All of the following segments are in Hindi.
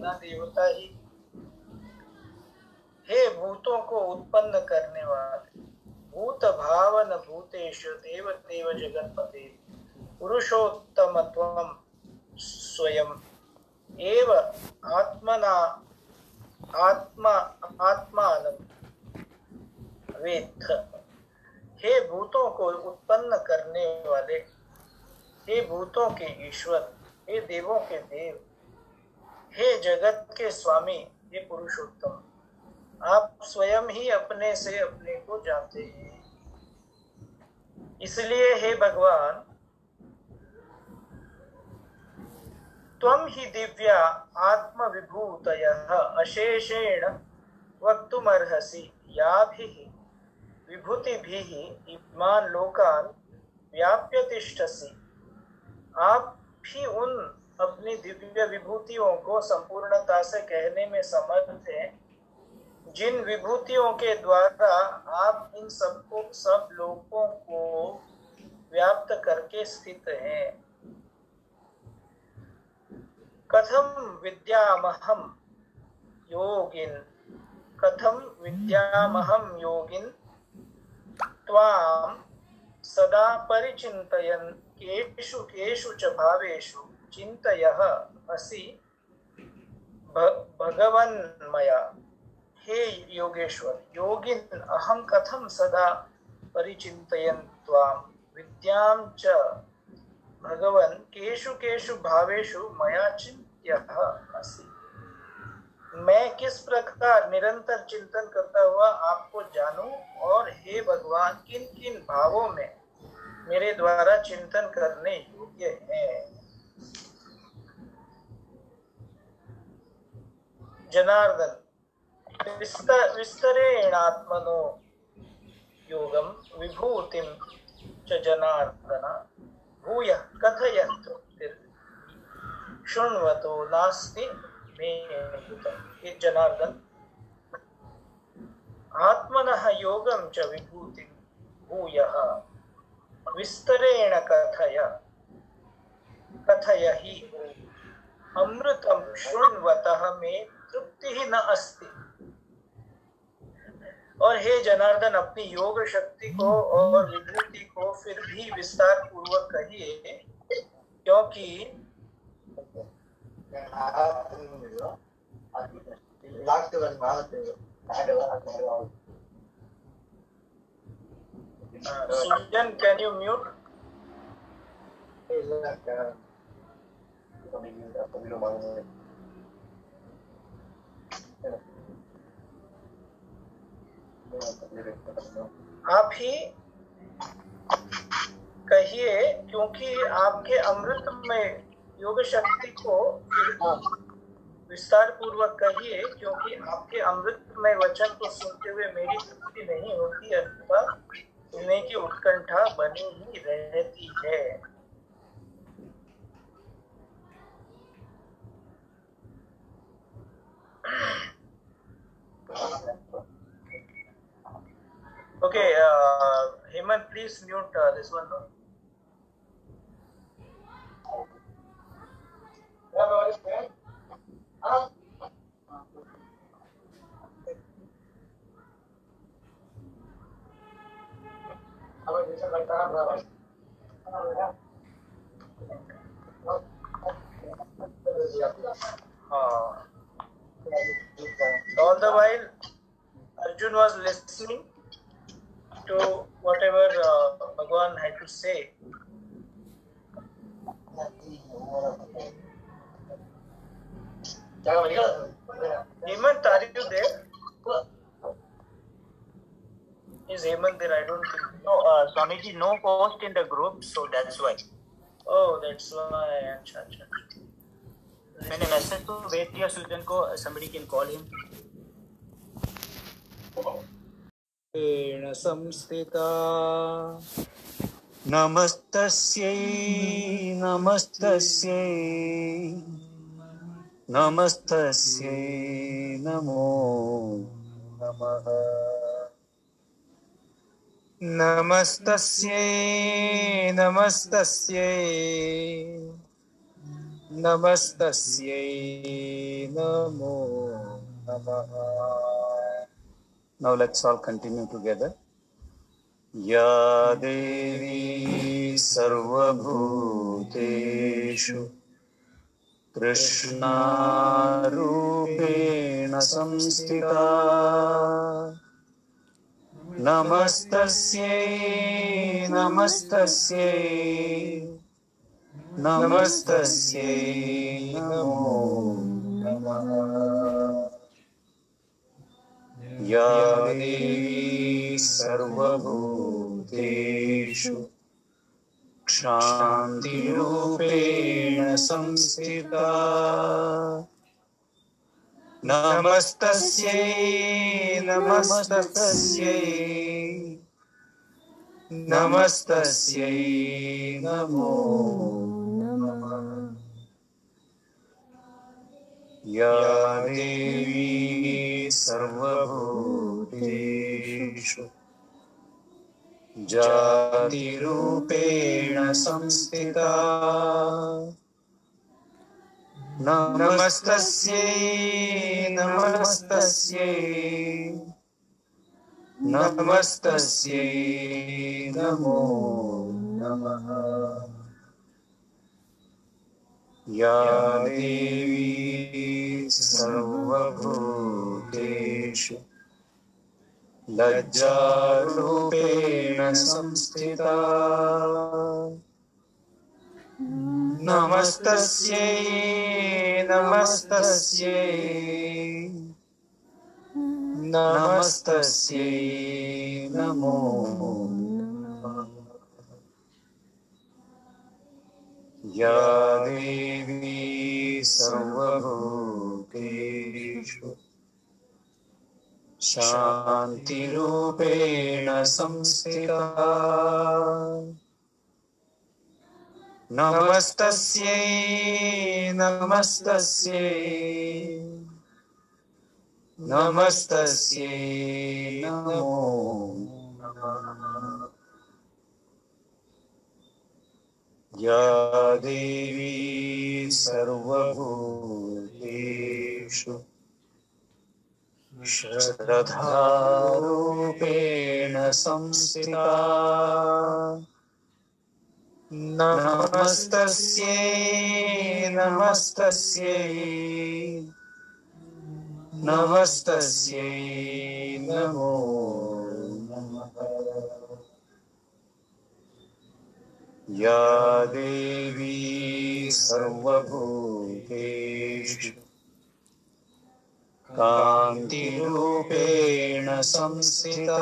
न देवता ही। हे भूतों को उत्पन्न करने वाले, भूत भावन भूतेश देव देव जगन्पते पुरुषोत्तम स्वयं। एव आत्मना, आत्मा, आत्मान वेत्थ। हे भूतों को उत्पन्न करने वाले, हे भूतों के ईश्वर, हे देवों के देव हे जगत के स्वामी, हे पुरुषोत्तम, आप स्वयं ही अपने से अपने को जानते हैं। इसलिए हे भगवान, त्वं हि दिव्या आत्मविभूतयः अशेषेण वक्तुमर्हसि। याभिः विभूतिभिः इमान् लोकान् व्याप्य आप भी उन अपनी दिव्य विभूतियों को संपूर्णता से कहने में समर्थ हैं। जिन विभूतियों के द्वारा आप इन सबको, सब लोगों को व्याप्त करके स्थित हैं। कथम विद्यामहम योगिन। कथम विद्यामहम योगिन। त्वाम सदा परिचिन्तयन्। केषु केषु च भावेषु। चिन्तयः असि भगवन्मया। हे योगेश्वर, योगिन अहम कथम सदा परिचिन्तयन् त्वां? विद्यां च भगवन् केषु केषु भावेषु मया चिंत्य असि। मैं किस प्रकार निरंतर चिंतन करता हुआ आपको जानूं? और हे भगवान किन किन भावों में मेरे द्वारा चिंतन करने योग्य है? जनार्दन विस्तरेणात्मनो योगम विभूतिम च जनार्दन, भूय कथय शृण्वतो नास्ति मे हे जनार्दन, आत्मनः योगं च विभूतिं भूयः। विस्तरेण कथय। कथय हि। अमृतं शृण्वतः मे तृप्तिः न अस्ति। और हे जनार्दन, अपनी योग शक्ति को और विभूति को फिर भी विस्तार पूर्वक कहिए, क्योंकि सुजन कैन यू म्यूट आप ही कहिए, क्योंकि आपके अमृत में योग शक्ति को विस्तार पूर्वक कहिए, क्योंकि आपके अमृत में वचन को सुनते हुए मेरी तृप्ति नहीं होती, अथवा सुनने की उत्कंठा बनी ही रहती है। Okay, uh, Hemant, please mute uh, this one. Uh, all the while, Arjun was listening to whatever uh, Bhagwan had to say. Hemant, are you there? Is Hemant there? I don't think. No, uh, Swamiji, no post in the group, so that's why. Oh, that's why. Achha, achha. मैंने मैसेज तो भेज दिया सुजन को somebody can call him. संस्थिता। नमस्तस्यै नमस्तस्यै नमस्तस्यै नमो नमः। नमस्तस्यै नमस्तस्यै। नमस्तस्यै नमो नमः। Now let's all continue together. या देवी सर्वभूतेषु कृष्णारूपेण संस्थिता। नमस्तस्यै नमस्तस्यै नमस्तस्यै नमो नमः। या देवी सर्वभूतेषु क्षान्तिरूपेण संस्थिता। नमस्तस्यै नमस्तस्यै नमस्तस्यै नमो या देवी सर्वभूतेषु। जातिरूपेण संस्थिता। नमस्तस्यै नमस्तस्यै। नमस्तस्यै नमो नमः। या देवी सर्वभूतेषु। लज्जारूपेण संस्थिता। नमस्तस्यै नमस्तस्यै। नमस्तस्यै नमो। या देवी सर्वभूतेषु। शान्तिरूपेण संस्थिता। नमस्तस्यै नमस्तस्यै। नमस्तस्यै नमो नमः। या देवी सर्वभूतेषु श्रद्धारूपेण संस्थिता। नमस्तस्यै नमस्तस्यै नमस्तस्यै नमो या देवी सर्वभूतेषु। कान्तिरूपेण संस्थिता।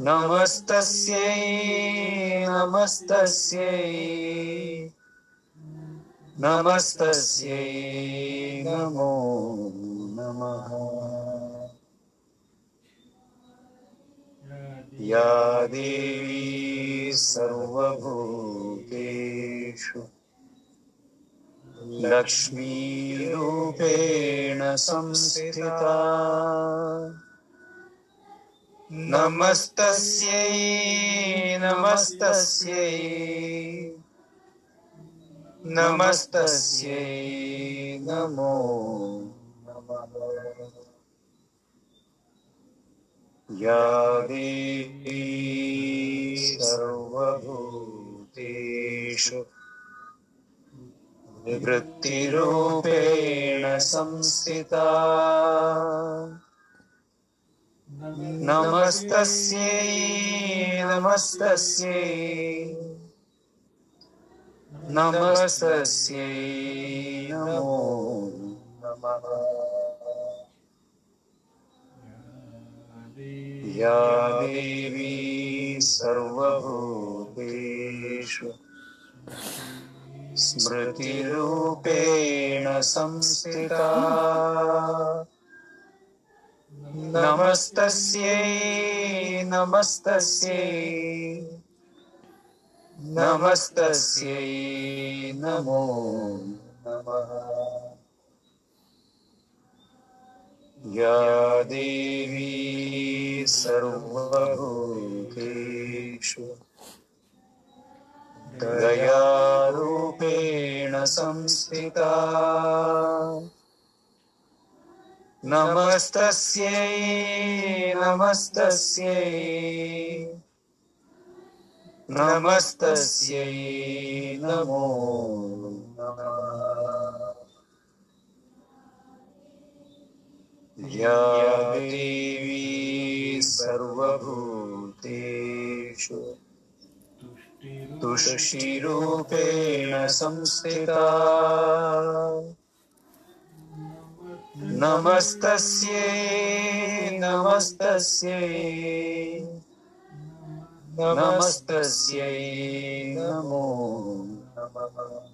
नमस्तस्यै नमस्तस्यै नमस्तस्यै नमो नमः। या देवी सर्वभूतेषु। लक्ष्मीरूपेण संस्थिता। नमस्तस्यै नमस्तस्यै। नमस्तस्यै नमो नमः। या देवी सर्वभूतेषु निवृत्तिरूपेण संस्थिता। नमस्तस्यै नमस्तस्यै नमस्तस्यै नमो नमः या देवी सर्वभूतेषु। स्मृतिरूपेण संस्थिता। नमस्तस्यै नमस्तस्यै। नमस्तस्यै नमो नमः या देवी सर्वभूतेषु दयारूपेण संस्थिता। नमस्तस्यै नमस्तस्यै। नमस्तस्यै नमो नमः या देवी सर्वभूतेषु। तुष्टिरूपेण संस्थिता। नमस्तस्यै नमस्तस्यै। नमस्तस्यै नमो नमः।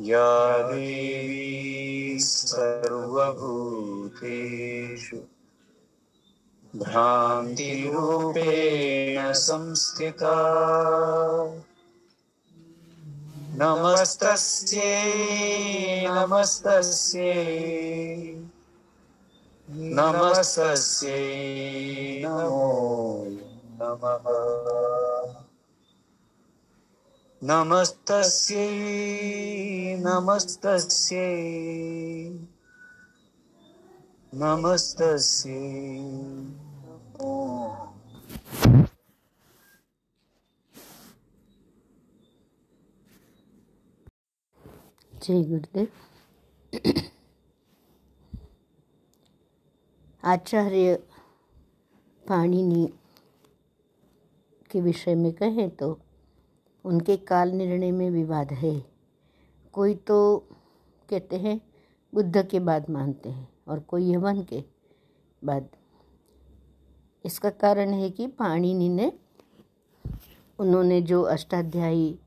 या देवी सर्वभूतेषु भ्रान्तिरूपेण संस्थिता। नमस्तस्यै नमस्तस्यै। नमस्तस्यै नमो नमः। नमस्तस्यै नमस्तस्यै। नमस्तस्यै। जय गुरुदेव। आचार्य पाणिनि के विषय में कहें तो उनके काल निर्णय में विवाद है। कोई तो कहते हैं, बुद्ध के बाद मानते हैं और कोई यवन के बाद। इसका कारण है कि पाणिनि ने, उन्होंने जो अष्टाध्यायी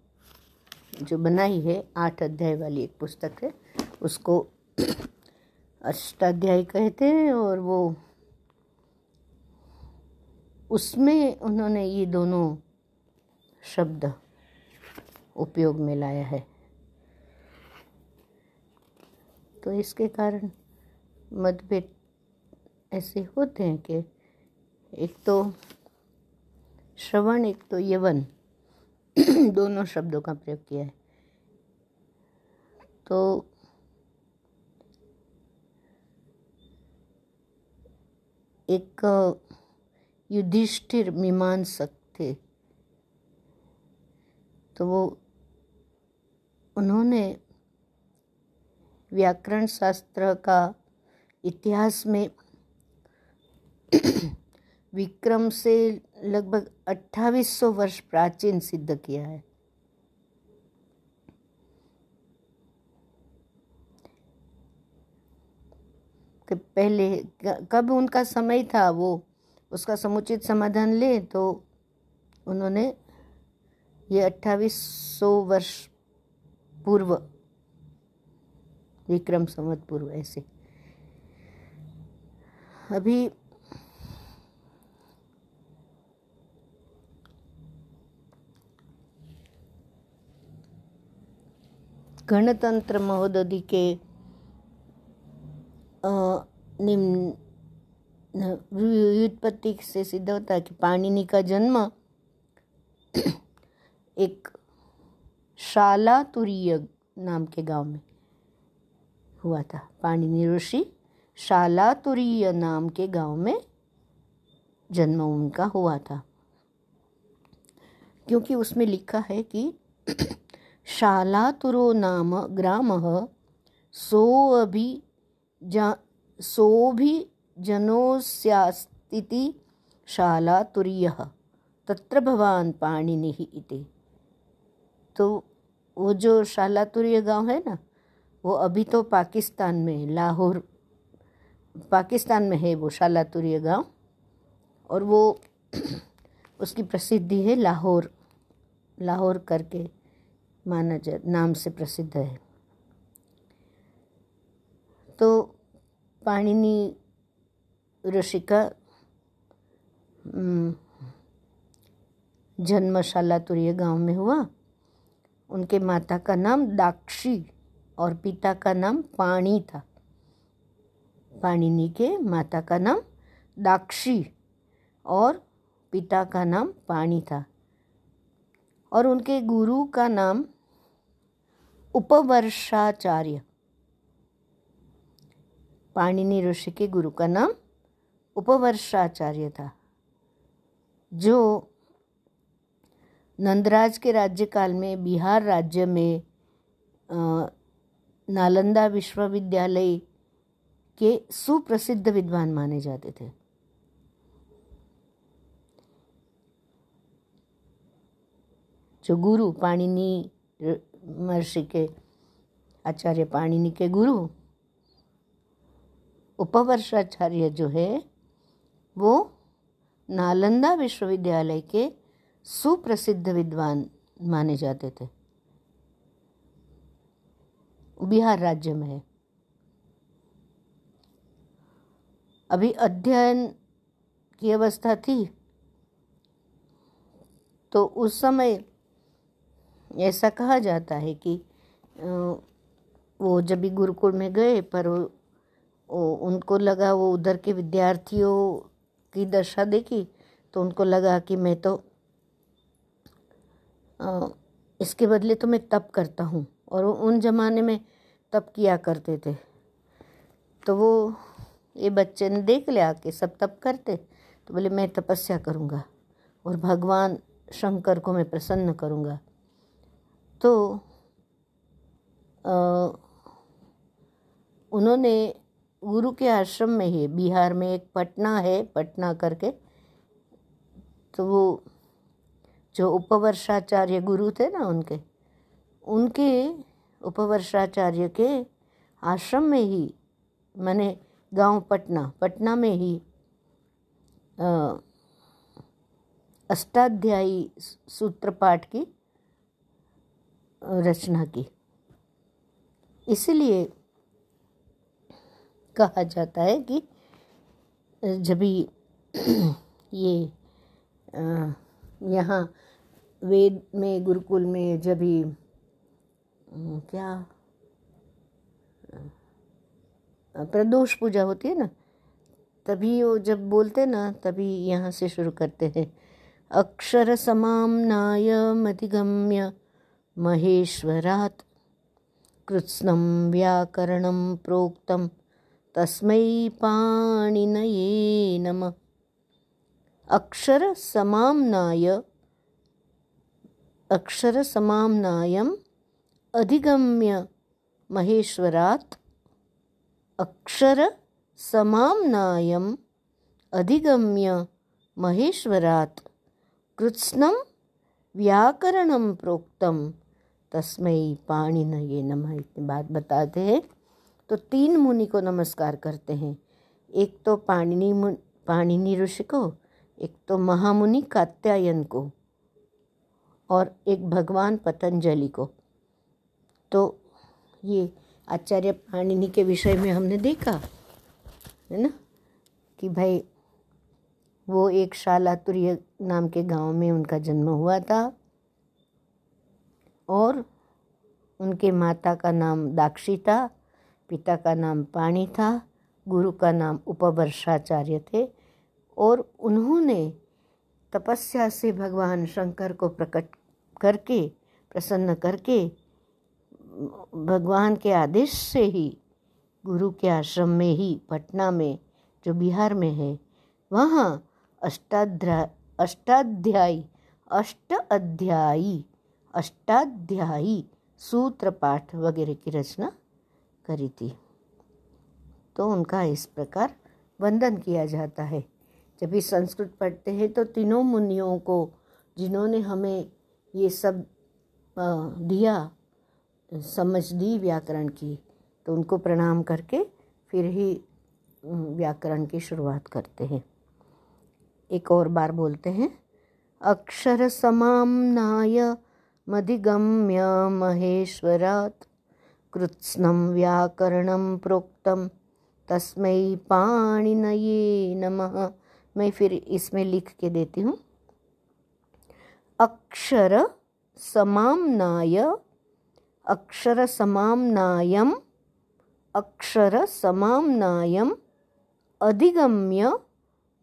जो बनाई है, आठ अध्याय वाली एक पुस्तक है, उसको अष्टाध्यायी कहते हैं और वो, उसमें उन्होंने ये दोनों शब्द उपयोग में लाया है। तो इसके कारण मतभेद ऐसे होते हैं कि एक तो श्रवण, एक तो यवन, दोनों शब्दों का प्रयोग किया है। तो एक, युधिष्ठिर मीमांसक थे। तो वो उन्होंने व्याकरण शास्त्र का इतिहास में विक्रम से लगभग 2800 वर्ष प्राचीन सिद्ध किया है। कि पहले कब उनका समय था वो, उसका समुचित समाधान ले तो उन्होंने ये अट्ठाईस सौ वर्ष पूर्व। विक्रम संवत पूर्व, ऐसे। अभी गणतंत्र महोदधि के निम्न व्युत्पत्ति से सिद्ध होता है कि पाणिनि का जन्म एक शाला तुरीय नाम के गाँव में हुआ था। पाणिनि ऋषि शाला तुरीय नाम के गाँव में जन्म उनका हुआ था। क्योंकि उसमें लिखा है कि शाला शालातुरो नाम ग्राम सो अभी जा सो भी जनोस्यास्तिति शालातुर्यः। तत्र भवान पाणिनिः इति। तो वो जो शालातुर्य गाँव है ना वो अभी तो पाकिस्तान में लाहौर पाकिस्तान में है वो शालातुर्य गाँव। और वो उसकी प्रसिद्धि है लाहौर लाहौर करके माना जा नाम से प्रसिद्ध है। तो पाणिनि ऋषि का हम्म, जन्म शालातुर्य गाँव में हुआ। उनके माता का नाम दाक्षी और पिता का नाम पाणी था। पाणिनि के माता का नाम दाक्षी और पिता का नाम पाणी था। और उनके गुरु का नाम उपवर्षाचार्य। पाणिनि ऋषि के गुरु का नाम उपवर्षाचार्य था, जो नंदराज के राज्यकाल में बिहार राज्य में नालंदा विश्वविद्यालय के सुप्रसिद्ध विद्वान माने जाते थे। जो गुरु पाणिनि महर्षि के, आचार्य पाणिनि के गुरु, उपवर्षाचार्य जो है, वो नालंदा विश्वविद्यालय के सुप्रसिद्ध विद्वान माने जाते थे। बिहार राज्य में है। अभी अध्ययन की अवस्था थी तो उस समय ऐसा कहा जाता है कि वो जब भी गुरुकुल में गए पर वो, उनको लगा वो उधर के विद्यार्थियों की दशा देखी तो उनको लगा कि मैं तो इसके बदले तो मैं तप करता हूँ और उन जमाने में तप किया करते थे। तो वो ये बच्चे ने देख लिया कि सब तप करते तो बोले मैं तपस्या करूँगा और भगवान शंकर को मैं प्रसन्न करूँगा। तो अ, उन्होंने गुरु के आश्रम में ही बिहार में एक पटना है पटना करके तो वो जो उपवर्षाचार्य गुरु थे ना उनके उनके उपवर्षाचार्य के आश्रम में ही, मैंने गाँव पटना पटना में ही अष्टाध्यायी सूत्र पाठ की रचना की। इसलिए कहा जाता है कि जब ये यहाँ वेद में, गुरुकुल में जब भी क्या? प्रदोष पूजा होती है ना, तभी वो जब बोलते ना, तभी यहाँ से शुरू करते हैं। अक्षर महेश्वरात्। कृत्स्नं व्याकरणं प्रोक्तं, तस्मै पाणिनये नमः। अक्षरसमाम्नाय अक्षरसमाम्नायम् अधिगम्य महेश्वरात् अक्षरसमाम्नायम् अधिगम्य महेश्वरात् कृत्स्नं व्याकरणं प्रोक्तं। तस्मै पाणिनये नमः इतनी बात बताते हैं। तो तीन मुनि को नमस्कार करते हैं। एक तो पाणिनि मुनि पाणिनि ऋषि को, एक तो महामुनि कात्यायन को। और एक भगवान पतंजलि को। तो ये आचार्य पाणिनि के विषय में हमने देखा, है ना? कि भाई, वो एक शालातुर्य नाम के गाँव में उनका जन्म हुआ था और उनके माता का नाम दाक्षी था, पिता का नाम पाणी था, गुरु का नाम उपवर्षाचार्य थे और उन्होंने तपस्या से भगवान शंकर को प्रकट करके, प्रसन्न करके, भगवान के आदेश से ही, गुरु के आश्रम में ही, पटना में, जो बिहार में है, वहाँ अष्टाध्या, अष्टाध्यायी, अष्ट अध्यायी, अष्टाध्यायी सूत्र पाठ वगैरह की रचना करी थी। तो उनका इस प्रकार वंदन किया जाता है। जब भी संस्कृत पढ़ते हैं तो तीनों मुनियों को, जिन्होंने हमें ये सब दिया, समझ दी व्याकरण की तो उनको प्रणाम करके फिर ही व्याकरण की शुरुआत करते हैं। एक और बार बोलते हैं, अक्षर समाम्नाय मधिगम्य महेश्वरात् व्याकरणं प्रोक्तं, तस्मै पाणिनये नमः। मैं फिर इसमें लिख के देती हूँ। अक्षर समाम्नाय, अक्षर समाम्नायम अक्षर समाम्नायम, अधिगम्य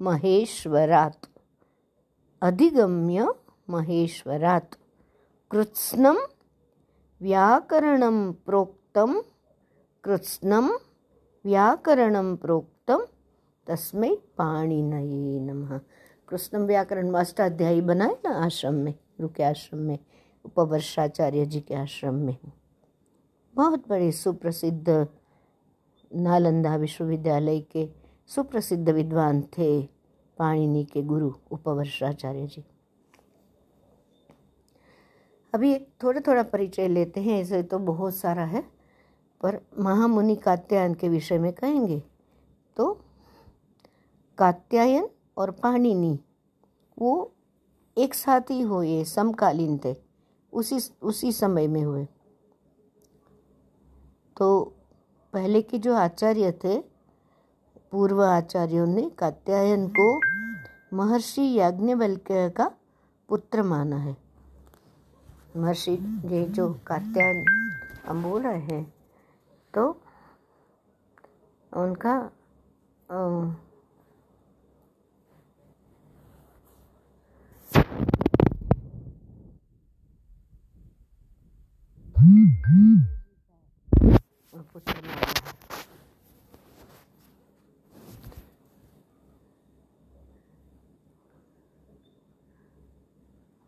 महेश्वरात् अधिगम्य महेश्वरात्, कृत्स्नं व्याकरणं प्रोक्तं, कृत्स्नं व्याकरणं प्रोक्तं। तस्मै पाणिनये नमः। कृष्णम व्याकरण अष्टाध्यायी बनाए ना आश्रम में गुरु के आश्रम में, उपवर्षाचार्य जी के आश्रम में बहुत बड़े सुप्रसिद्ध नालंदा विश्वविद्यालय के सुप्रसिद्ध विद्वान थे पाणिनि के गुरु उपवर्षाचार्य जी। अभी थोड़ा थोड़ा परिचय लेते हैं ऐसे तो बहुत सारा है, पर महामुनि कात्यायन के विषय में कहेंगे तो कात्यायन और पाणिनि वो एक साथ ही हुए समकालीन थे उसी उसी समय में हुए। तो पहले के जो आचार्य थे पूर्व आचार्यों ने कात्यायन को महर्षि याज्ञवल्क्य का पुत्र माना है। महर्षि ये जो कात्यायन हम बोल रहे हैं तो उनका अम,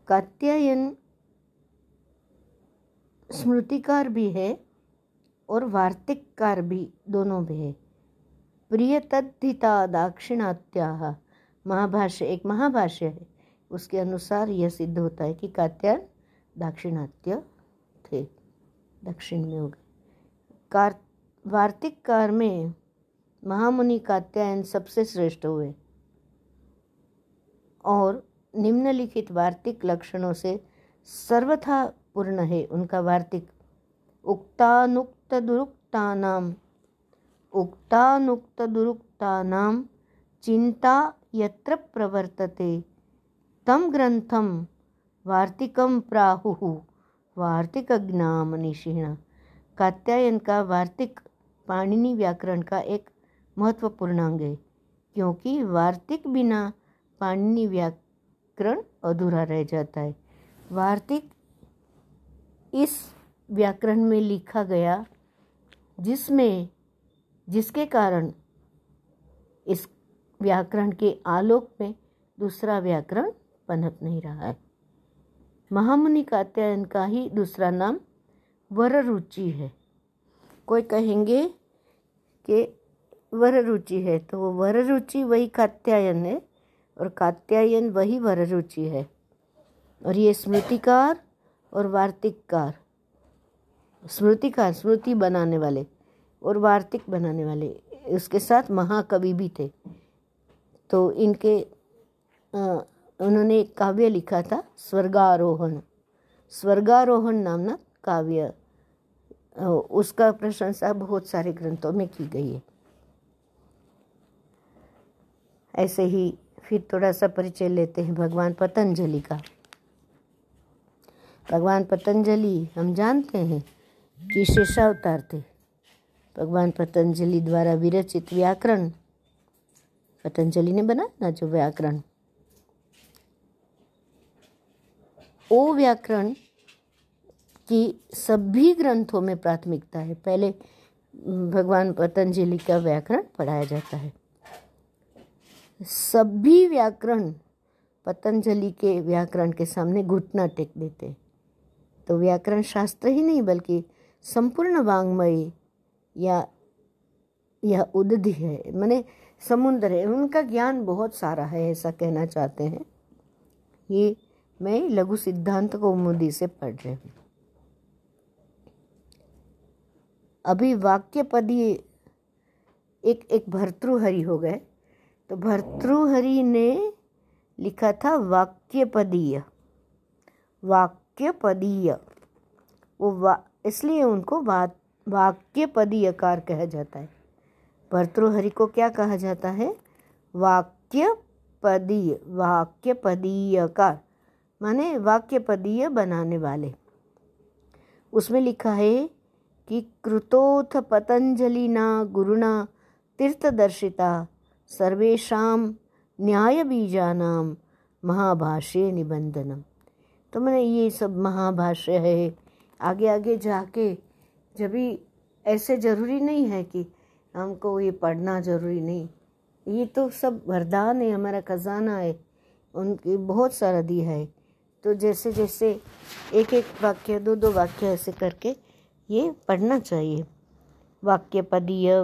कात्यायन स्मृतिकार भी है और वार्तिककार भी दोनों भी है। प्रिय तद्धिता दाक्षिणात्या महाभाष्य एक महाभाष्य है। उसके अनुसार यह सिद्ध होता है कि कात्यायन दाक्षिणात्य थे। दक्षिण में हो गए। कार वार्तिककार में महामुनि कात्यायन सबसे श्रेष्ठ हुए। और निम्नलिखित वार्तिक लक्षणों से सर्वथा पूर्ण है उनका वार्तिक। उक्तानुक्त दुरुक्तानाम। उक्तानुक्त दुरुक्तानाम। चिंता यत्र प्रवर्तते। तम ग्रंथम वार्तिकम प्राहुः वार्तिकज्ञामनिषिण कात्यायन का वार्तिक पाणिनि व्याकरण का एक महत्वपूर्ण अंग है, क्योंकि वार्तिक बिना पाणिनि व्याकरण अधूरा रह जाता है। वार्तिक इस व्याकरण में लिखा गया, जिसमें, जिसके कारण इस व्याकरण के आलोक में दूसरा व्याकरण पनप नहीं रहा है। महामुनि कात्यायन का ही दूसरा नाम वररुचि है। कोई कहेंगे कि वररुचि है तो वो वररुचि वही कात्यायन है और कात्यायन वही वररुचि है। और ये स्मृतिकार और वार्तिककार, स्मृतिकार, स्मृति बनाने वाले और वार्तिक बनाने वाले, उसके साथ महाकवि भी थे। तो इनके उन्होंने एक काव्य लिखा था, स्वर्गारोहण। स्वर्गारोहण नामना काव्य। उसका प्रशंसा बहुत सारे ग्रंथों में की गई है। ऐसे ही फिर थोड़ा सा परिचय लेते हैं भगवान पतंजलि का। भगवान पतंजलि, हम जानते हैं कि शेषावतार थे। भगवान पतंजलि द्वारा विरचित व्याकरण। पतंजलि ने बनाया ना जो व्याकरण? वो व्याकरण की सभी ग्रंथों में प्राथमिकता है। पहले भगवान पतंजलि का व्याकरण पढ़ाया जाता है। सभी व्याकरण पतंजलि के व्याकरण के सामने घुटना टेक देते तो व्याकरण शास्त्र ही नहीं, बल्कि संपूर्ण वांग्मय या यह उदधि है। मैंने समुद्र है, उनका ज्ञान बहुत सारा है, ऐसा कहना चाहते हैं। ये मैं लघु सिद्धांत को कौमुदी से पढ़ रही हूँ। अभी वाक्यपदी एक एक भर्तृहरि हो गए। तो भर्तृहरि ने लिखा था वाक्यपदीय वाक्य वाक्यपदीय वो वा, इसलिए उनको वा वाक्यपदीयकार कहा जाता है। भर्तृहरि को क्या कहा जाता है? वाक्यपदीय वाक्यपदीयकार माने वाक्यपदीय बनाने वाले। उसमें लिखा है कि कृतोथ पतंजलि पतंजलिना गुरुणा तीर्थदर्शिता सर्वेषां न्यायबीजानां महाभाष्य निबंधनम। तो मैंने ये सब महाभाष्य है। आगे आगे जाके जब भी ऐसे ज़रूरी नहीं है कि हमको ये पढ़ना ज़रूरी नहीं। ये तो सब वरदान है, हमारा खजाना है, उनकी बहुत सारा दिया है। तो जैसे जैसे एक एक वाक्य, दो दो वाक्य ऐसे करके ये पढ़ना चाहिए। वाक्य पदीय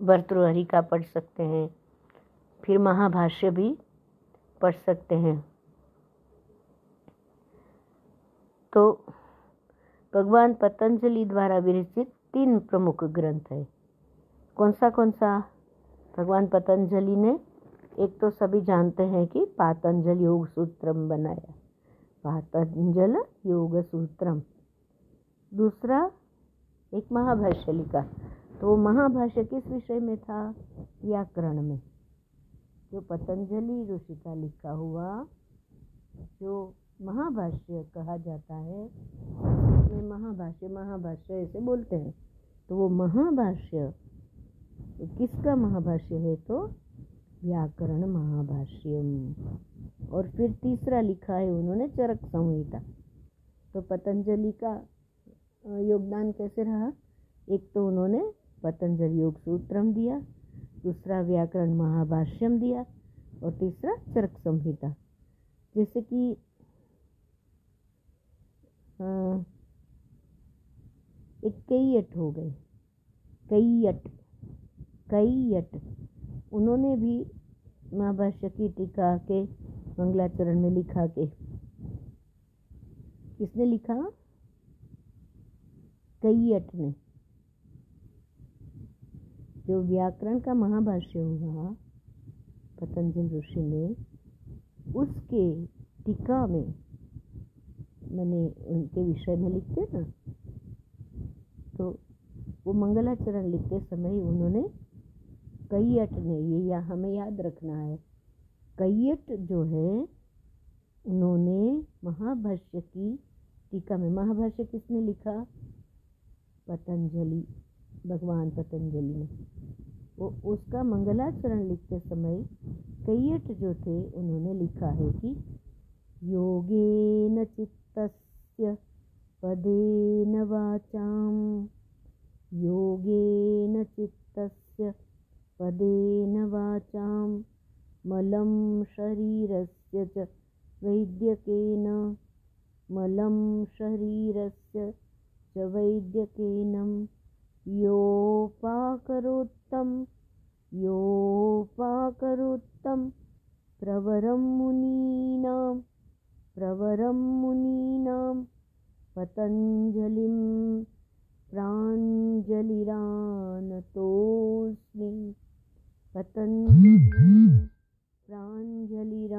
भर्तृहरि का पढ़ सकते हैं, फिर महाभाष्य भी पढ़ सकते हैं। तो भगवान पतंजलि द्वारा विरचित तीन प्रमुख ग्रंथ है। कौन सा कौन सा? भगवान पतंजलि ने एक तो सभी जानते हैं कि पातंजल योग सूत्रम बनाया। पातंजल योग सूत्रम। दूसरा, एक महाभाष्य लिखा। तो महाभाष्य किस विषय में था? व्याकरण में। जो पतंजलि ऋषि का लिखा हुआ, जो महाभाष्य कहा जाता है, उसमें महाभाष्य महाभाष्य ऐसे बोलते हैं। तो वो महाभाष्य, किसका महाभाष्य है? तो व्याकरण महाभाष्यम। और फिर तीसरा लिखा है उन्होंने चरक संहिता। तो पतंजलि का योगदान कैसे रहा? एक तो उन्होंने पतंजलि योग सूत्रम दिया, दूसरा व्याकरण महाभाष्यम दिया, और तीसरा चरक संहिता। जैसे कि एक कई अट हो गए कई अट कई अट उन्होंने भी महाभाष्य की टीका के मंगलाचरण में लिखा के, किसने लिखा? कई अट ने। जो व्याकरण का महाभाष्य हुआ, पतंजलि ऋषि ने, उसके टीका में, मैंने उनके विषय में लिखते ना तो वो मंगलाचरण लिखते समय उन्होंने कैयट ने, ये या हमें याद रखना है कैयट जो है, उन्होंने महाभाष्य की टीका में, महाभाष्य किसने लिखा? पतंजलि, भगवान पतंजलि ने। वो, उसका मंगलाचरण लिखते समय कैयट जो थे, उन्होंने लिखा है कि योगेन चित्तस्य पदेन योगे न चित्तस्य पदेन वाचां मलं शरीरस्य च वैद्यकेन मलं शरीरस्य च वैद्यकेन। योपाकरोत्तं योपाकरोत्तं प्रवरं मुनीनां प्रवरं मुनीनां पतञ्जलिं प्राञ्जलिरानतोऽस्मि पतंजलि प्राञ्जलिरानतोऽस्मि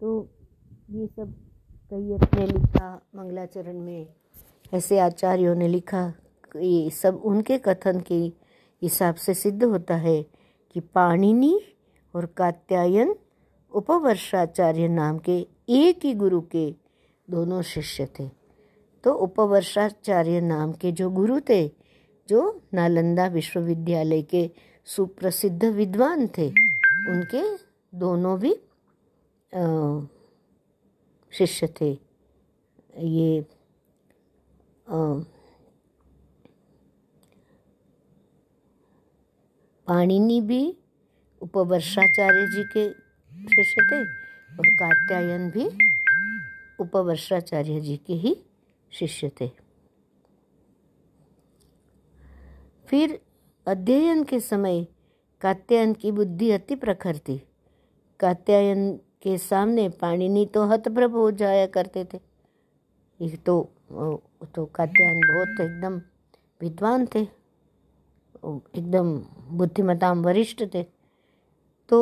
तो ये सब कई अपने लिखा, मंगलाचरण में ऐसे आचार्यों ने लिखा ये सब उनके कथन के हिसाब से सिद्ध होता है कि पाणिनि और कात्यायन उपवर्षाचार्य नाम के एक ही गुरु के दोनों शिष्य थे। तो उपवर्षाचार्य नाम के जो गुरु थे जो नालंदा विश्वविद्यालय के सुप्रसिद्ध विद्वान थे, उनके दोनों भी शिष्य थे। ये पाणिनि भी, उपवर्षाचार्य जी के शिष्य थे और कात्यायन भी उपवर्षाचार्य जी के ही शिष्य थे। फिर अध्ययन के समय कात्यायन की बुद्धि अति प्रखर थी। कात्यायन के सामने पाणिनि तो हतप्रभ हो जाया करते थे। ये तो तो कात्यायन बहुत एकदम विद्वान थे एकदम बुद्धिमताम वरिष्ठ थे। तो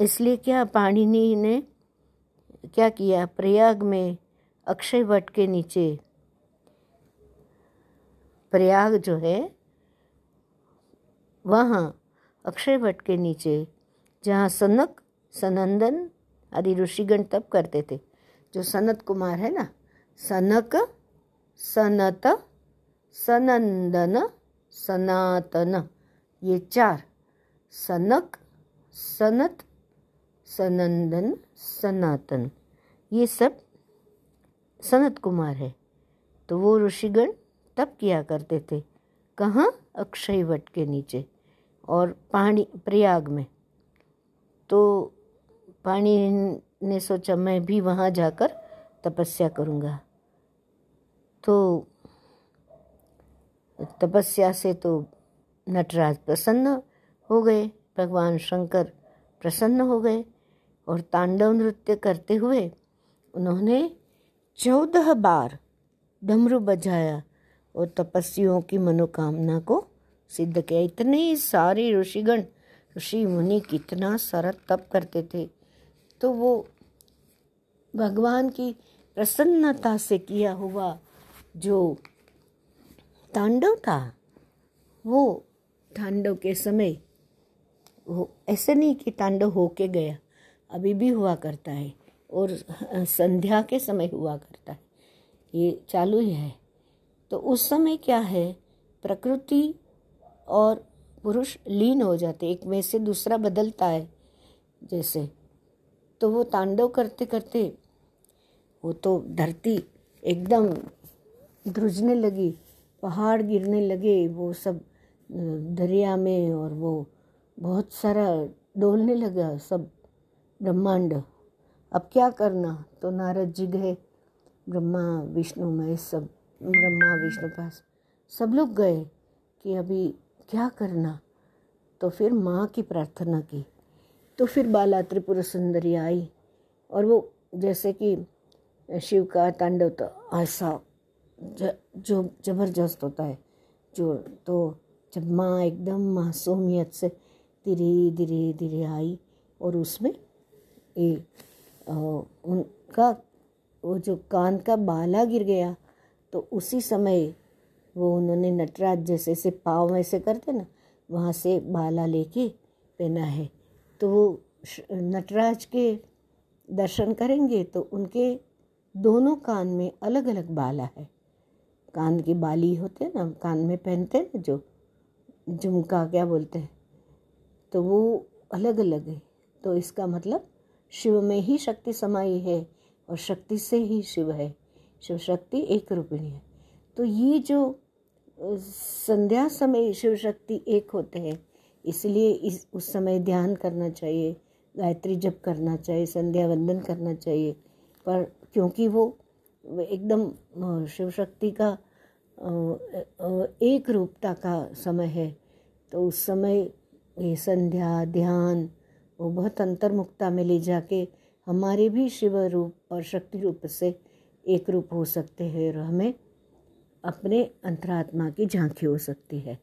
इसलिए क्या पाणिनि ने क्या किया? प्रयाग में अक्षय वट के नीचे प्रयाग जो है, वहाँ अक्षय वट के नीचे, जहाँ सनक, सनंदन आदि ऋषिगण तप करते थे। जो सनत कुमार है ना? सनक, सनत, सनंदन, सनातन। ये चार। सनक, सनत, सनंदन, सनातन। ये सब सनत कुमार है। तो वो ऋषिगण तप किया करते थे। कहाँ? अक्षय वट के नीचे और पानी, प्रयाग में। तो पानी ने सोचा, मैं भी वहाँ जाकर तपस्या करूँगा। तो तपस्या से तो नटराज प्रसन्न हो गए, भगवान शंकर प्रसन्न हो गए और तांडव नृत्य करते हुए उन्होंने चौदह बार डमरू बजाया। और तपस्वियों की मनोकामना को सिद्ध किया। इतने सारे ऋषिगण, ऋषि मुनि कितना सारा तप करते थे। तो वो भगवान की प्रसन्नता से किया हुआ जो तांडव था, वो तांडव के समय वो ऐसे नहीं कि तांडव होके गया, अभी भी हुआ करता है और संध्या के समय हुआ करता है। ये चालू ही है। तो उस समय क्या है? प्रकृति और पुरुष लीन हो जाते एक में से दूसरा बदलता है, जैसे। तो वो तांडव करते करते, वो तो धरती एकदम ध्रुजने लगी, पहाड़ गिरने लगे, वो सब दरिया में और वो बहुत सारा डोलने लगा, सब ब्रह्मांड। अब क्या करना? तो नारद जी गए, ब्रह्मा, विष्णु, महेश सब ब्रह्मा विष्णु पास। सब लोग गए कि अभी क्या करना? तो फिर माँ की प्रार्थना की। तो फिर बाला त्रिपुर सुंदरी आई और वो जैसे कि शिव का तांडव तो ऐसा जो ज़बरदस्त होता है जो तो जब माँ एकदम मासूमियत से धीरे धीरे धीरे आई और उसमें ये उनका, वो जो कान का बाला गिर गया तो उसी समय वो उन्होंने नटराज जैसे से पाँव ऐसे करते ना, वहाँ से बाला लेके पहना है। तो वो नटराज के दर्शन करेंगे तो उनके दोनों कान में अलग अलग बाला है। कान की बाली होते हैं ना, कान में पहनते हैं ना जो, झुमका क्या बोलते हैं तो वो अलग अलग है। तो इसका मतलब शिव में ही शक्ति समाई है और शक्ति से ही शिव है। शिव शक्ति एक रूपिणी है। तो ये जो संध्या समय शिव शक्ति एक होते हैं, इसलिए इस, उस समय ध्यान करना चाहिए, गायत्री जप करना चाहिए, संध्या वंदन करना चाहिए। पर क्योंकि वो एकदम शिव शक्ति का एक रूपता का समय है तो उस समय ये संध्या, ध्यान, वो बहुत अंतर्मुक्ता में ले जाके हमारे भी शिव रूप और शक्ति रूप से एक रूप हो सकते हैं और हमें अपने अंतरात्मा की झांकी हो सकती है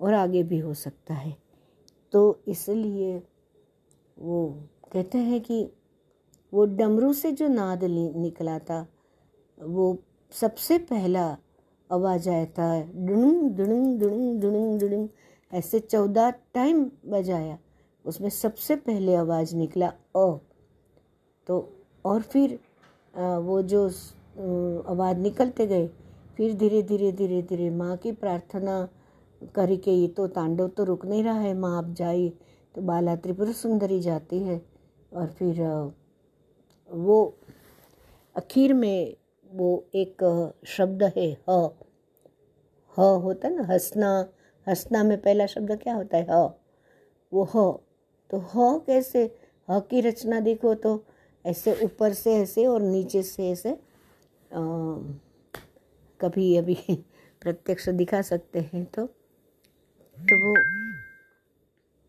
और आगे भी हो सकता है। तो इसलिए वो कहते हैं कि वो डमरू से जो नाद निकला था, वो सबसे पहला आवाज़ आया था डुणुंग डुणुंग डुणुंग डुणुंग डुणुंग ऐसे चौदह टाइम बजाया, उसमें सबसे पहले आवाज़ निकला, अ। तो और फिर वो जो आवाज़ निकलते गए। फिर धीरे धीरे धीरे धीरे माँ की प्रार्थना करके ये तो तांडव तो रुक नहीं रहा है, माँ आप जाइए। तो बाला त्रिपुर सुंदरी जाती है और फिर वो आखिर में वो एक शब्द है ह। ह होता ना, हंसना हंसना में पहला शब्द क्या होता है? ह। वो ह। तो ह कैसे? ह की रचना देखो तो ऐसे ऊपर से ऐसे और नीचे से ऐसे कभी अभी प्रत्यक्ष दिखा सकते हैं तो तो वो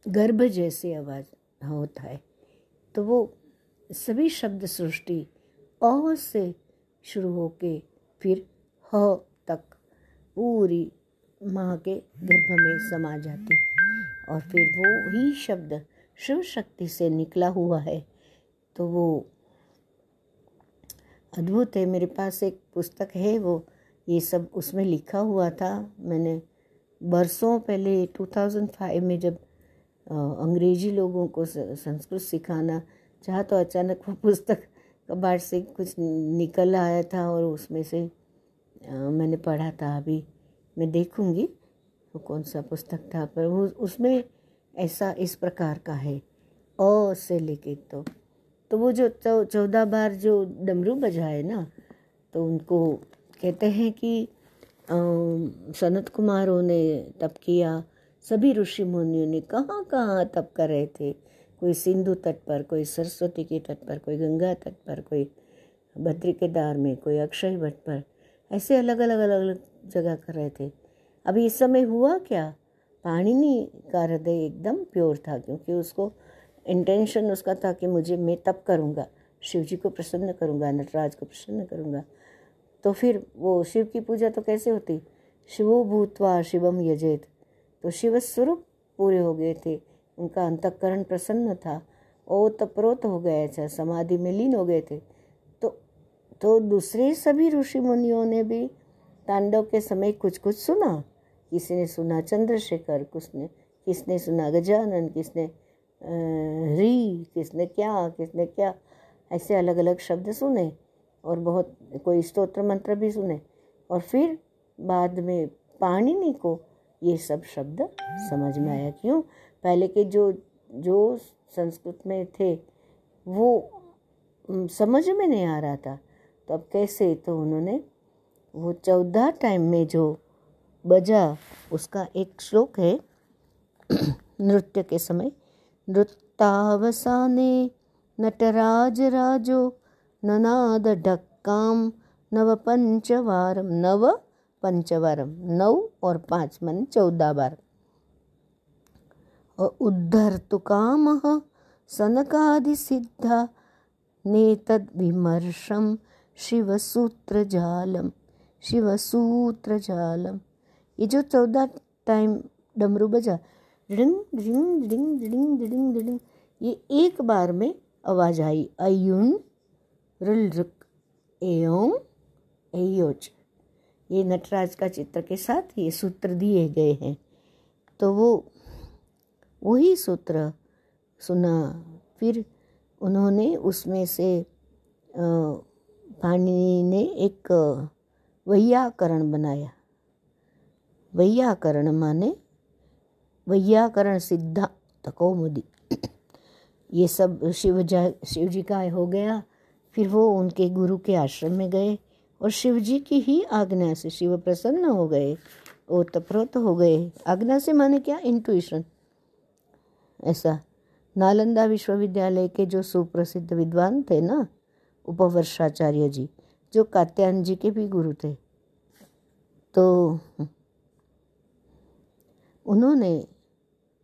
गर्भ जैसे आवाज़ होता है। तो वो सभी शब्द सृष्टि अ से शुरू होके फिर ह तक पूरी माँ के गर्भ में समा जाती और फिर वो ही शब्द शिव शक्ति से निकला हुआ है तो वो अद्भुत है, मेरे पास एक पुस्तक है वो, ये सब उसमें लिखा हुआ था। मैंने बरसों पहले 2005 में जब अंग्रेज़ी लोगों को संस्कृत सिखाना चाहा तो अचानक वो पुस्तक कबाड़ से कुछ निकल आया था और उसमें से मैंने पढ़ा था। अभी मैं देखूँगी वो कौन सा पुस्तक था, पर वो, उसमें ऐसा इस प्रकार का है, अ से लेके तो। तो वो जो चौदह बार जो डमरू बजाए ना तो उनको कहते हैं कि सनत कुमारों ने तप किया। सभी ऋषि मुनियों ने कहाँ कहाँ तप कर रहे थे? कोई सिंधु तट पर, कोई सरस्वती के तट पर, कोई गंगा तट पर, कोई बद्री केदार में, कोई अक्षय वट पर। ऐसे अलग अलग अलग अलग जगह कर रहे थे। अभी इस समय हुआ क्या? पाणिनि का हृदय एकदम प्योर था, क्योंकि उसको इंटेंशन उसका था कि मुझे मैं तप करूँगा शिव जी को प्रसन्न करूँगा, नटराज को प्रसन्न करूँगा। तो फिर वो शिव की पूजा तो कैसे होती? शिवो भूतवा शिवम यजेत। तो शिव स्वरूप पूरे हो गए थे, उनका अंतकरण प्रसन्न था ओ तपरोत हो गए थे, समाधि में लीन हो गए थे। तो तो दूसरे सभी ऋषि मुनियों ने भी तांडव के समय कुछ कुछ सुना। किसी ने सुना चंद्रशेखर कुछ ने किसने सुना गजानन, किसने री, किसने क्या किसने क्या, ऐसे अलग अलग शब्द सुने और बहुत, कोई स्तोत्र मंत्र भी सुने और फिर बाद में पाणिनि को ये सब शब्द समझ में आया। क्यों? पहले के जो जो संस्कृत में थे, वो समझ में नहीं आ रहा था। तो अब कैसे? तो उन्होंने वो चौदह टाइम में जो बजा, उसका एक श्लोक है, नृत्य के समय। नृत्तावसाने नटराज राजो ननाद नव पंचवारम नौ और पाँच मन चौदह बार। और उद्धर्तु कामः सनकादिसिद्धा नेतद्विमर्शं शिवसूत्रजालम शिवसूत्रजालम ये जो चौदह टाइम डमरू बजा डिंग डिंग डिंग डिंग डिंग डिंग। ये एक बार में आवाज़ आई। अयुन, रुल, रुक एयों एयोच। ये नटराज का चित्र के साथ ये सूत्र दिए गए हैं। तो वो, वही सूत्र सुना। फिर उन्होंने उसमें से पाणिनि ने एक, वैयाकरण बनाया। वैयाकरण माने वैयाकरण सिद्धांत कौमुदी ये सब शिव जा, शिव जी का हो गया। फिर वो उनके गुरु के आश्रम में गए और शिव जी की ही आज्ञा से शिव प्रसन्न हो गए वो तपरोत हो गए। आज्ञा से माने क्या? इंट्यूशन ऐसा। नालंदा विश्वविद्यालय के जो सुप्रसिद्ध विद्वान थे ना, उपवर्षाचार्य जी, जो कात्यायन जी के भी गुरु थे। तो उन्होंने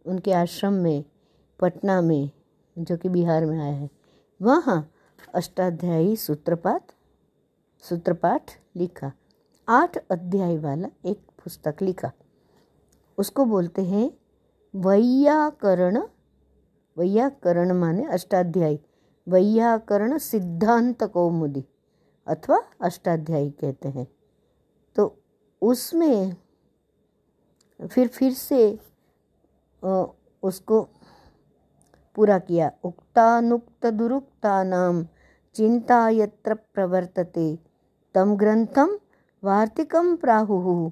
उनके आश्रम में, पटना में, जो कि बिहार में आया है, वहाँ अष्टाध्यायी सूत्रपाठ सूत्रपाठ लिखा। आठ अध्याय वाला एक पुस्तक लिखा। उसको बोलते हैं वैयाकरण। वैयाकरण माने अष्टाध्यायी। वैयाकरण सिद्धांत कौमुदी, अथवा अष्टाध्यायी कहते हैं। तो उसमें फिर फिर से उसको पूरा किया। उक्तानुक्त दुरुक्तानाम चिंता यत्र प्रवर्तते। तम ग्रंथम वार्तिकम प्राहु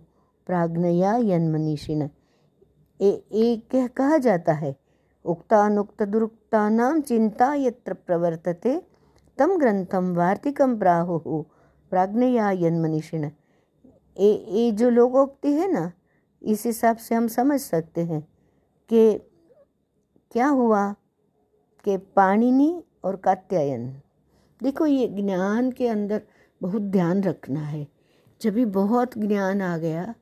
प्राज्ञया यन्मनीषिण। एक कहा जाता है उक्तानुक्त दुरुक्तानाम चिंता यत्र प्रवर्तते। तम ग्रंथम वार्तिकम प्राहु प्राज्ञया यन्मनीषिण। ये जो लोगोक्ति है ना इस हिसाब से हम समझ सकते हैं कि क्या हुआ कि पाणिनि और कात्यायन, देखो ये ज्ञान के अंदर बहुत ध्यान रखना है। जब भी बहुत ज्ञान आ गया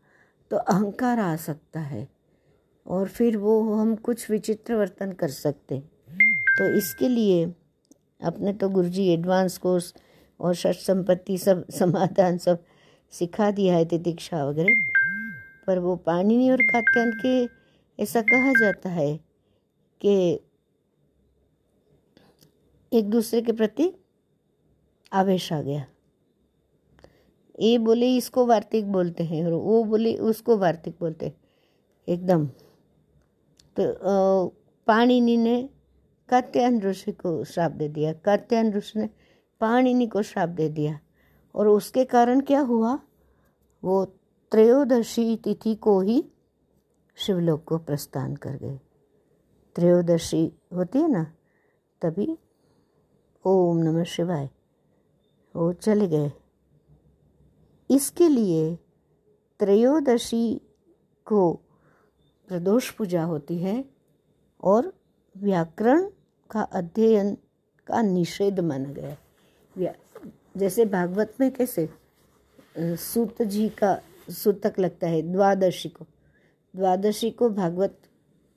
तो अहंकार आ सकता है और फिर वो हम कुछ विचित्र वर्तन कर सकते तो इसके लिए अपने तो गुरुजी एडवांस कोर्स और षट संपत्ति सब समाधान सब सिखा दिया है, तितिक्षा वगैरह। पर वो पाणिनि और कात्यायन के ऐसा कहा जाता है कि एक दूसरे के प्रति आवेश आ गया। ये बोले, इसको वार्तिक बोलते हैं और वो बोले, उसको वार्तिक बोलते एकदम। तो पाणिनि ने कात्यायन ऋषि को श्राप दे दिया। कात्यायन ऋषि ने पाणिनि को श्राप दे दिया। और उसके कारण क्या हुआ? वो त्रयोदशी तिथि को ही शिवलोक को प्रस्थान कर गए। त्रयोदशी होती है ना, तभी ओम नमः शिवाय वो चले गए। इसके लिए त्रयोदशी को प्रदोष पूजा होती है और व्याकरण का अध्ययन का निषेध माना गया। जैसे भागवत में कैसे सूत जी का सूतक लगता है, द्वादशी को। द्वादशी को भागवत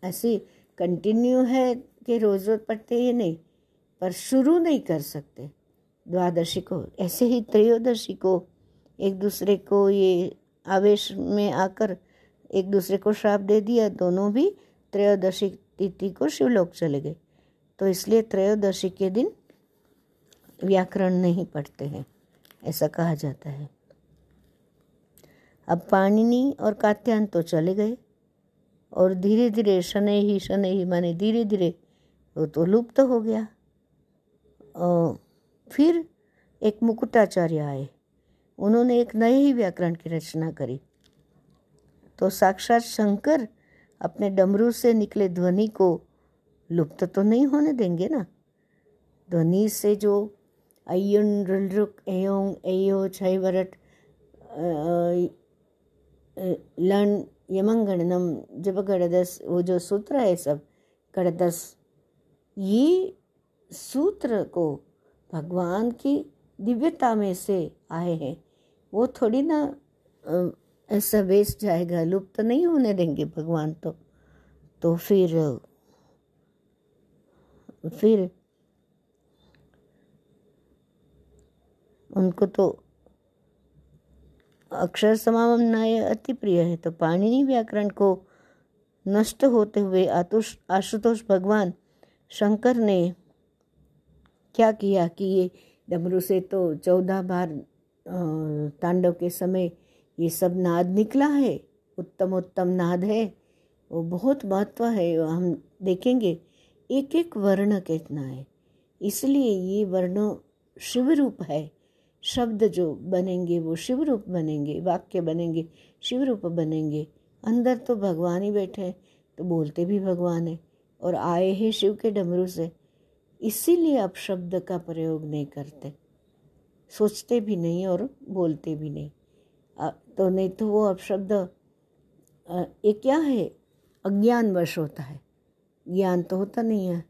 ऐसी कंटिन्यू है कि रोज रोज पढ़ते ये नहीं, पर शुरू नहीं कर सकते। द्वादशी को, ऐसे ही त्रयोदशी को, एक दूसरे को ये आवेश में आकर एक दूसरे को श्राप दे दिया, दोनों भी त्रयोदशी तिथि को शिवलोक चले गए। तो इसलिए त्रयोदशी के दिन व्याकरण नहीं पढ़ते हैं, ऐसा कहा जाता है। अब पाणिनि और कात्यायन तो चले गए। और धीरे धीरे शनै ही शनै ही, माने धीरे धीरे वो तो लुप्त तो हो गया। और फिर एक मुकुटाचार्य आए। उन्होंने एक नए ही व्याकरण की रचना करी। तो साक्षात शंकर अपने डमरू से निकले ध्वनि को लुप्त तो नहीं होने देंगे ना? ध्वनि से जो अयन रुक एयोंग एयो छय लन यमंगणनम जब गणदस, वो जो सूत्र है सब, गणदस, ये सूत्र को भगवान की दिव्यता में से आए हैं। वो थोड़ी ना ऐसा वेस्ट जाएगा, लुप्त तो नहीं होने देंगे भगवान तो। तो फिर फिर उनको तो अक्षर समागम न्याय अति प्रिय है तो पाणिनि व्याकरण को नष्ट होते हुए आतुष आशुतोष भगवान शंकर ने क्या किया कि ये डमरू से तो चौदह बार तांडव के समय ये सब नाद निकला है उत्तम उत्तम नाद है, वो बहुत महत्व है, हम देखेंगे एक एक वर्ण कितना है। इसलिए ये वर्ण शिव रूप है। शब्द जो बनेंगे वो शिव रूप बनेंगे, वाक्य बनेंगे शिव रूप बनेंगे। अंदर तो भगवान ही बैठे हैं तो बोलते भी भगवान है, और आए हैं शिव के डमरू से। इसीलिए अब शब्द का प्रयोग नहीं करते। सोचते भी नहीं और बोलते भी नहीं। तो नहीं तो वो अपशब्द ये क्या है? अज्ञानवश होता है। ज्ञान तो होता नहीं है।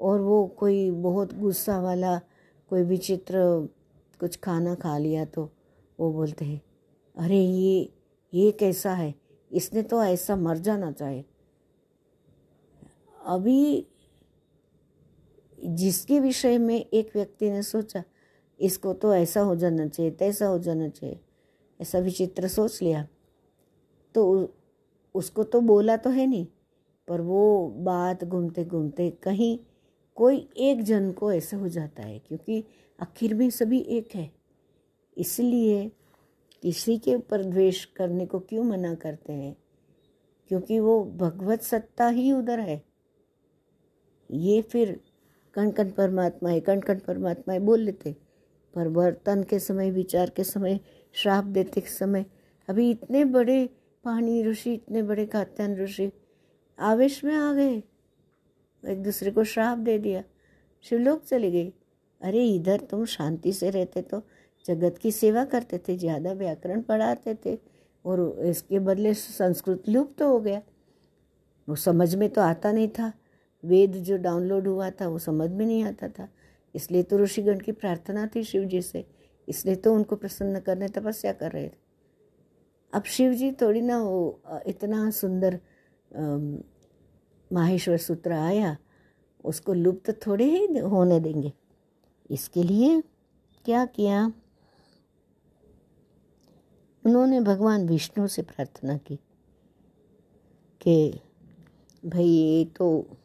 और वो कोई बहुत गुस्सा वाला, कोई विचित्र कुछ खाना खा लिया तो वो बोलते हैं, अरे ये ये कैसा है? इसने तो ऐसा मर जाना चाहिए। अभी जिसके विषय में एक व्यक्ति ने सोचा, इसको तो ऐसा हो जाना चाहिए, तैसा हो जाना चाहिए, ऐसा विचित्र सोच लिया। तो उसको तो बोला तो है नहीं, पर वो बात घूमते घूमते कहीं कोई एक जन को ऐसा हो जाता है, क्योंकि आखिर में सभी एक है। इसलिए किसी के ऊपर द्वेष करने को क्यों मना करते हैं? क्योंकि वो भगवत सत्ता ही उधर है। ये फिर कण कण परमात्मा है कण कण परमात्मा है बोल लेते। पर वर्तन के समय, विचार के समय, श्राप देते के समय, अभी इतने बड़े पानी ऋषि, इतने बड़े कात्यायन ऋषि आवेश में आ गए। एक दूसरे को श्राप दे दिया। शिवलोक चले गए। अरे, इधर तुम शांति से रहते तो जगत की सेवा करते थे, ज़्यादा व्याकरण पढ़ाते थे और इसके बदले संस्कृत लुप्त तो हो गया। वो समझ में तो आता नहीं था। वेद जो डाउनलोड हुआ था, वो समझ में नहीं आता था। इसलिए तो ऋषिगण की प्रार्थना थी शिव जी से। इसलिए तो उनको प्रसन्न करने तपस्या कर रहे थे। अब शिव जी थोड़ी ना वो इतना सुंदर माहेश्वर सूत्र आया, उसको लुप्त थोड़े ही होने देंगे। इसके लिए क्या किया? उन्होंने भगवान विष्णु से प्रार्थना की कि, भाई ये तो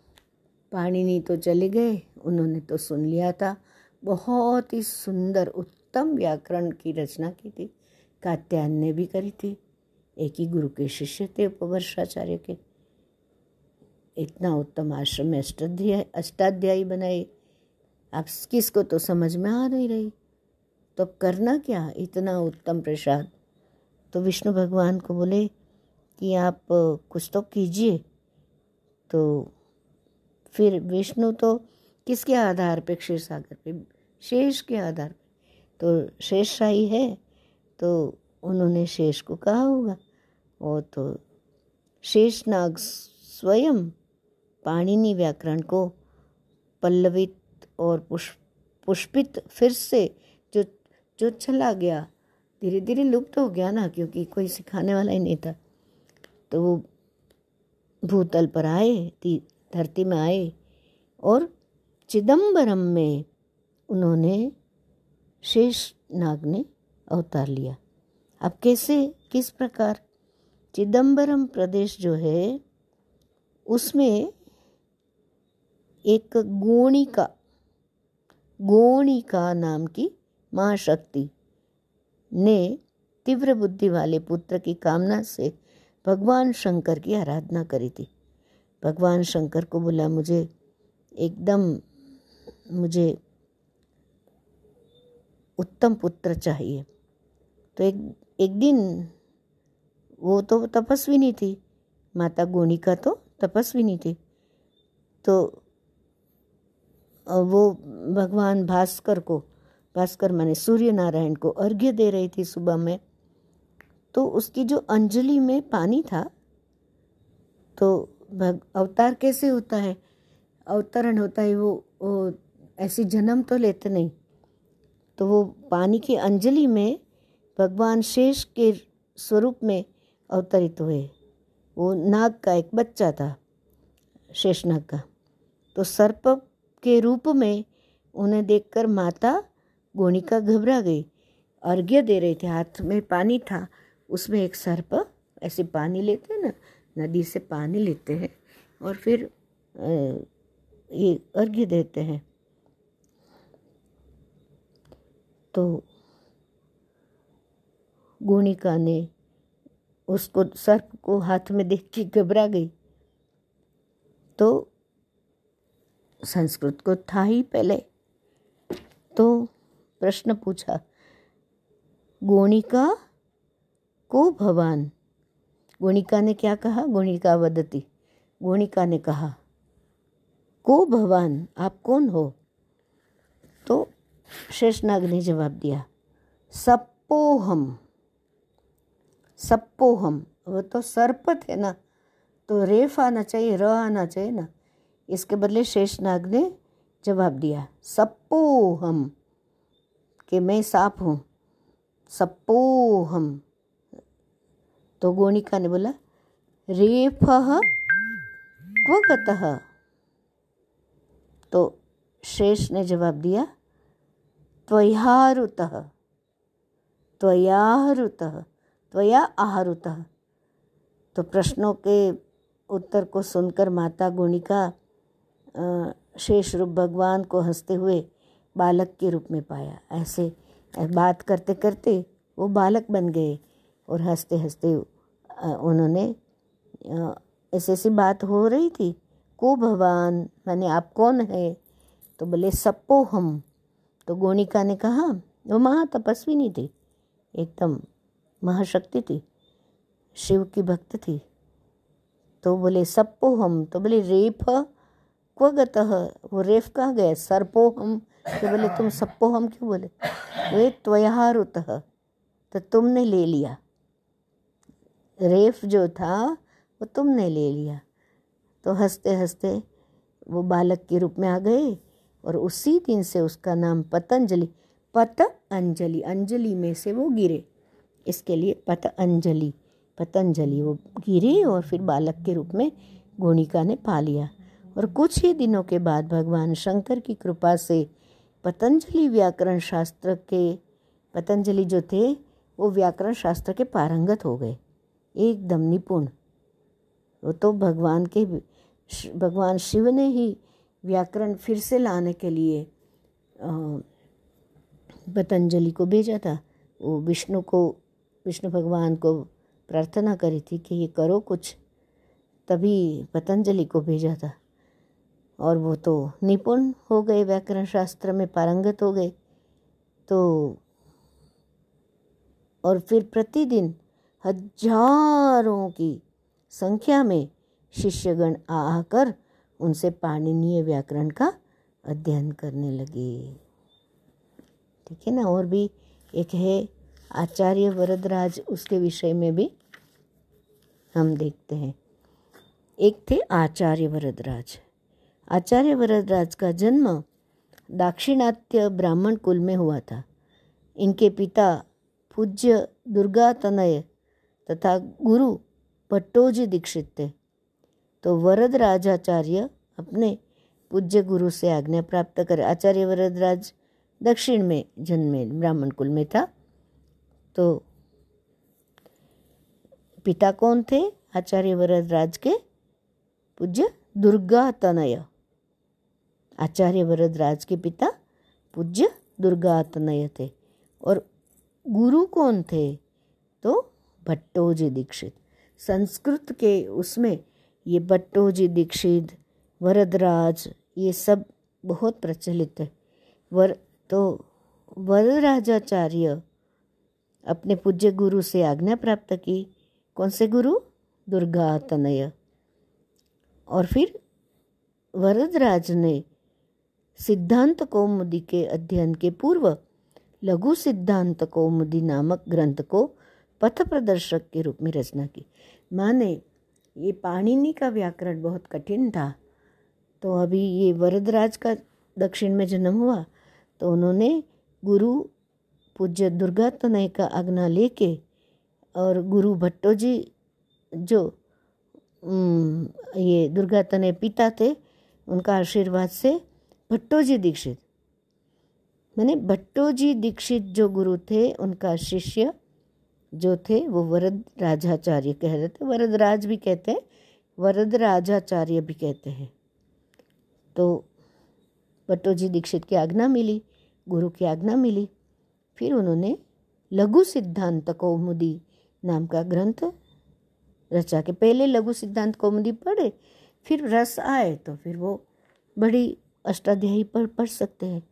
पाणिनि तो चले गए, उन्होंने तो सुन लिया था। बहुत ही सुंदर, उत्तम व्याकरण की रचना की थी। कात्यायन ने भी करी थी, एक ही गुरु के शिष्य थे उपवर्षाचार्य के। इतना उत्तम आश्रम में अष्टाध्याय, अष्टाध्यायी बनाए। अब किसको तो समझ में आ नहीं रही? तो करना क्या? इतना उत्तम प्रसाद। तो विष्णु भगवान को बोले कि आप कुछ तो कीजिए। तो फिर विष्णु तो किसके आधार पे? क्षीर सागर पे। शेष के आधार पे। तो शेष शाही है। तो उन्होंने शेष को कहा होगा। वो तो शेषनाग स्वयं पाणिनि व्याकरण को पल्लवित और पुष्प, पुष्पित फिर से जो जो चला गया धीरे धीरे लुप्त हो गया ना, क्योंकि कोई सिखाने वाला ही नहीं था। तो वो भूतल पर आए धरती में आए, और चिदम्बरम में उन्होंने शेष नाग ने अवतार लिया। अब कैसे, किस प्रकार? चिदम्बरम प्रदेश जो है, उसमें एक गोणिका गोणिका नाम की महाशक्ति ने तीव्र बुद्धि वाले पुत्र की कामना से भगवान शंकर की आराधना करी थी। भगवान शंकर को बोला, मुझे एकदम, मुझे उत्तम पुत्र चाहिए। तो एक एक दिन वो तो तपस्वी नहीं थी, माता गोनिका तो तपस्वी नहीं थी। तो वो भगवान भास्कर को भास्कर माने सूर्य नारायण को अर्घ्य दे रही थी सुबह में। तो उसकी जो अंजलि में पानी था तो भग अवतार कैसे होता है? अवतरण होता है वो, वो ऐसी जन्म तो लेते नहीं। तो वो पानी की अंजलि में भगवान शेष के स्वरूप में अवतरित हुए। वो नाग का एक बच्चा था शेषनाग का। तो सर्प के रूप में उन्हें देखकर माता गोणिका घबरा गई। अर्घ्य दे रहे थे, हाथ में पानी था। उसमें एक सर्प, ऐसे पानी लेते हैं ना, नदी से पानी लेते हैं और फिर ये अर्घ्य देते हैं। तो गोनिका ने उसको, सर्प को हाथ में देख के घबरा गई। तो संस्कृत को था ही पहले। तो प्रश्न पूछा, गोणिका को भवान? गोणिका ने क्या कहा? गोणिका वदती। गोणिका ने कहा, को भवान? आप कौन हो? तो शेषनाग ने जवाब दिया, सप्पोहम। सप्पोहम। वो तो सर्प थे ना तो रेफ आना चाहिए, र आना चाहिए ना। इसके बदले शेषनाग ने जवाब दिया सप्पोहम कि मैं सांप हूँ सप्पोहम तो गोणिका ने बोला, रेफ क्व गतः तो शेष ने जवाब दिया, त्वयारुतः त्वयारुतः, त्वया आहरुतः। तो प्रश्नों के उत्तर को सुनकर माता गुणिका शेष रूप भगवान को हँसते हुए बालक के रूप में पाया। ऐसे बात करते करते वो बालक बन गए और हँसते हँसते उन्होंने ऐसी ऐसी बात हो रही थी। को भगवान? मैंने आप कौन है? तो बोले, सप्पो हम। तो गोनिका ने कहा, वो महा तपस्वी नहीं थी। एकदम महाशक्ति थी। शिव की भक्त थी। तो बोले, सप्पो हम? तो बोले, रेफ क्व गतः वो रेफ कहाँ गए? सर्पो हम तो बोले, तुम सप्पो हम क्यों बोले? वे त्वयारुत तो तुमने ले लिया। रेफ जो था, वो तुमने ले लिया। तो हँसते हँसते वो बालक के रूप में आ गए और उसी दिन से उसका नाम पतंजलि पत अंजलि अंजलि में से वो गिरे। इसके लिए पत अंजलि पतंजलि वो गिरे और फिर बालक के रूप में गोणिका ने पा लिया। और कुछ ही दिनों के बाद भगवान शंकर की कृपा से पतंजलि व्याकरण शास्त्र के पतंजलि जो थे, वो व्याकरण शास्त्र के पारंगत हो गए। एकदम निपुण। वो तो भगवान के भगवान शिव ने ही व्याकरण फिर से लाने के लिए पतंजलि को भेजा था। वो विष्णु को, विष्णु भगवान को प्रार्थना करी थी कि ये करो कुछ, तभी पतंजलि को भेजा था। और वो तो निपुण हो गए व्याकरण शास्त्र में पारंगत हो गए। तो और फिर प्रतिदिन हज़ारों की संख्या में शिष्यगण आकर उनसे पाणिनीय व्याकरण का अध्ययन करने लगे। ठीक है ना? और भी एक है आचार्य वरदराज, उसके विषय में भी हम देखते हैं। एक थे आचार्य वरदराज। आचार्य वरदराज का जन्म दाक्षिणात्य ब्राह्मण कुल में हुआ था। इनके पिता पूज्य दुर्गा तनय तथा गुरु भट्टोजी दीक्षित थे। तो वरदराजाचार्य अपने पूज्य गुरु से आज्ञा प्राप्त कर आचार्य वरदराज दक्षिण में जन्मे, ब्राह्मण कुल में था। तो पिता कौन थे? आचार्य वरदराज के पूज्य दुर्गा तनय। आचार्य वरदराज के पिता पूज्य दुर्गा तनय थे और गुरु कौन थे? तो भट्टोजी दीक्षित। संस्कृत के उसमें ये भट्टोजी दीक्षित, वरदराज, ये सब बहुत प्रचलित है। वर तो वरदराजाचार्य अपने पूज्य गुरु से आज्ञा प्राप्त की। कौन से गुरु? दुर्गा तनय और फिर वरदराज ने सिद्धांत कौमुदी के अध्ययन के पूर्व, लघु सिद्धांत कौमुदी नामक ग्रंथ को पथ प्रदर्शक के रूप में रचना की। माने, ये पाणिनि का व्याकरण बहुत कठिन था। तो अभी ये वरदराज का दक्षिण में जन्म हुआ तो उन्होंने गुरु पूज्य दुर्गा तनय का आज्ञा लेके और गुरु भट्टो जी जो ये दुर्गा तनय पिता थे, उनका आशीर्वाद से भट्टोजी दीक्षित। मैंने भट्टोजी दीक्षित जो गुरु थे, उनका शिष्य जो थे, वो वरद राजाचार्य कह रहे थे। वरद राज भी कहते हैं, वरद राजाचार्य भी कहते हैं। तो भट्टोजी दीक्षित की आज्ञा मिली, गुरु की आज्ञा मिली। फिर उन्होंने लघु सिद्धांत कौमुदी नाम का ग्रंथ रचा के पहले लघु सिद्धांत कौमुदी पढ़े, फिर रस आए तो फिर वो बड़ी अष्टाध्यायी पर पढ़ सकते हैं।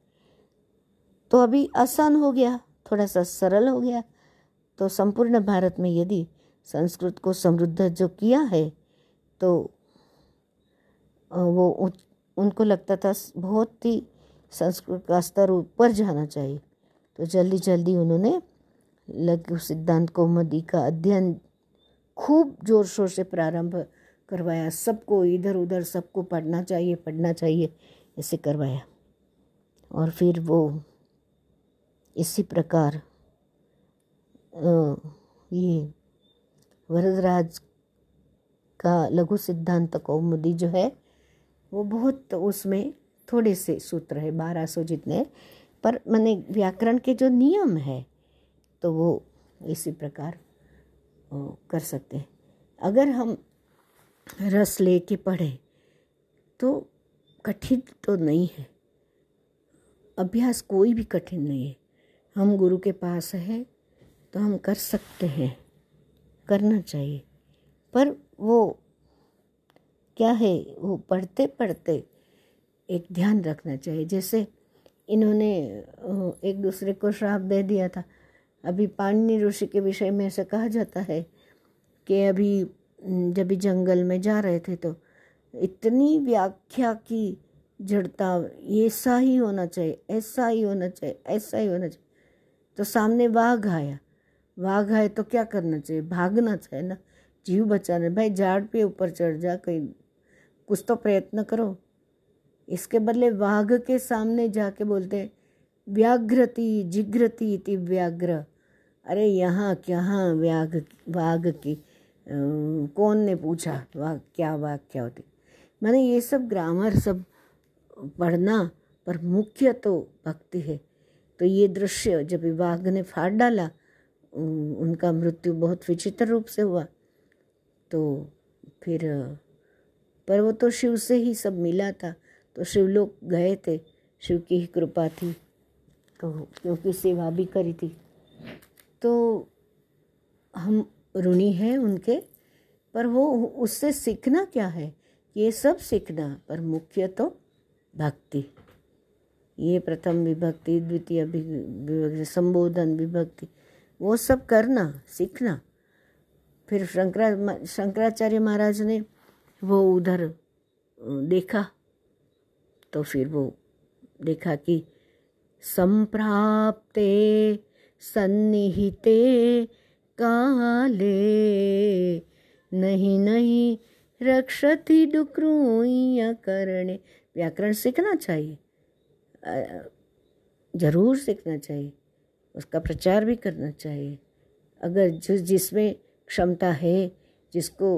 तो अभी आसान हो गया, थोड़ा सा सरल हो गया। तो संपूर्ण भारत में यदि संस्कृत को समृद्ध जो किया है तो वो उन- उनको लगता था बहुत ही संस्कृत का स्तर ऊपर जाना चाहिए। तो जल्दी जल्दी उन्होंने लघु सिद्धांत कौमुदी का अध्ययन खूब ज़ोर शोर से प्रारंभ करवाया। सबको इधर उधर सबको पढ़ना चाहिए पढ़ना चाहिए। ऐसे करवाया। और फिर वो इसी प्रकार ये वरदराज का लघु सिद्धांत कौमुदी जो है, वो बहुत उसमें थोड़े से सूत्र है, बारह सौ जितने पर मैंने व्याकरण के जो नियम है तो वो इसी प्रकार कर सकते हैं। अगर हम रस ले लेके पढ़े तो कठिन तो नहीं है। अभ्यास कोई भी कठिन नहीं है। हम गुरु के पास है तो हम कर सकते हैं, करना चाहिए। पर वो क्या है, वो पढ़ते पढ़ते एक ध्यान रखना चाहिए। जैसे इन्होंने एक दूसरे को श्राप दे दिया था। अभी पाणिनि ऋषि के विषय में ऐसा कहा जाता है कि अभी, जब भी जंगल में जा रहे थे तो इतनी व्याख्या की जड़ता, ऐसा ही होना चाहिए, ऐसा ही होना चाहिए, ऐसा ही होना चाहिए। तो सामने वाघ आया। वाघ आए तो क्या करना चाहिए? भागना चाहिए ना? जीव बचाना। भाई, झाड़ पे ऊपर चढ़ जा कहीं कुछ तो प्रयत्न करो। इसके बदले वाघ के सामने जाके बोलते हैं, व्याघ्रति, जिघ्रति इति व्याघ्र। अरे, यहाँ कहाँ व्याघ, वाघ की कौन ने पूछा? वाघ क्या वाघ क्या होती? मैंने ये सब ग्रामर सब पढ़ना पर मुख्य तो भक्ति है। तो ये दृश्य जब वाघ ने फाड़ डाला उनका मृत्यु बहुत विचित्र रूप से हुआ। तो फिर, पर वो तो शिव से ही सब मिला था। तो शिवलोक गए थे, शिव की ही कृपा थी तो क्योंकि सेवा भी करी थी। तो हम ऋणी हैं उनके, पर वो उससे सीखना क्या है? ये सब सीखना, पर मुख्य तो भक्ति। ये प्रथम विभक्ति, द्वितीय विभक्ति, संबोधन विभक्ति, वो सब करना, सीखना। फिर शंकरा, शंकराचार्य महाराज ने वो उधर, देखा तो फिर वो देखा कि संप्राप्ते सन्निहिते काले, नहीं नहीं रक्षति डुक्रूय करणे। व्याकरण सीखना चाहिए। ज़रूर सीखना चाहिए। उसका प्रचार भी करना चाहिए। अगर जिस जिसमें क्षमता है जिसको